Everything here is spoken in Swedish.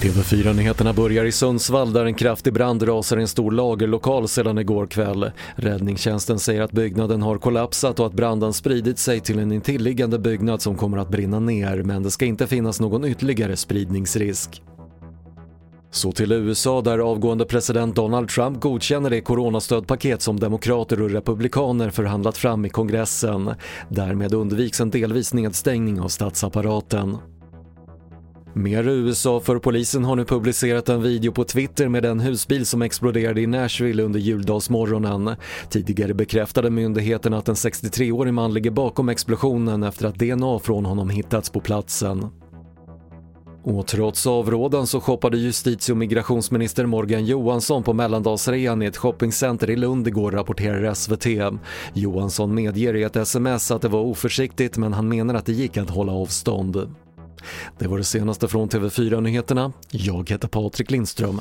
TV4-nyheterna börjar i Sundsvall där en kraftig brand rasar i en stor lagerlokal sedan igår kväll. Räddningstjänsten säger att byggnaden har kollapsat och att branden spridit sig till en intilliggande byggnad som kommer att brinna ner men det ska inte finnas någon ytterligare spridningsrisk. Så till USA där avgående president Donald Trump godkänner det coronastödpaket som demokrater och republikaner förhandlat fram i kongressen. Därmed undviks en delvis nedstängning av statsapparaten. Mer USA för polisen har nu publicerat en video på Twitter med en husbil som exploderade i Nashville under juldagsmorgonen. Tidigare bekräftade myndigheten att en 63-årig man ligger bakom explosionen efter att DNA från honom hittats på platsen. Och trots avrådan så shoppade justitie och migrationsminister Morgan Johansson på mellandagsrean i ett shoppingcenter i Lund igår, rapporterar SVT. Johansson medger i ett sms att det var oförsiktigt men han menar att det gick att hålla avstånd. Det var det senaste från TV4 Nyheterna. Jag heter Patrik Lindström.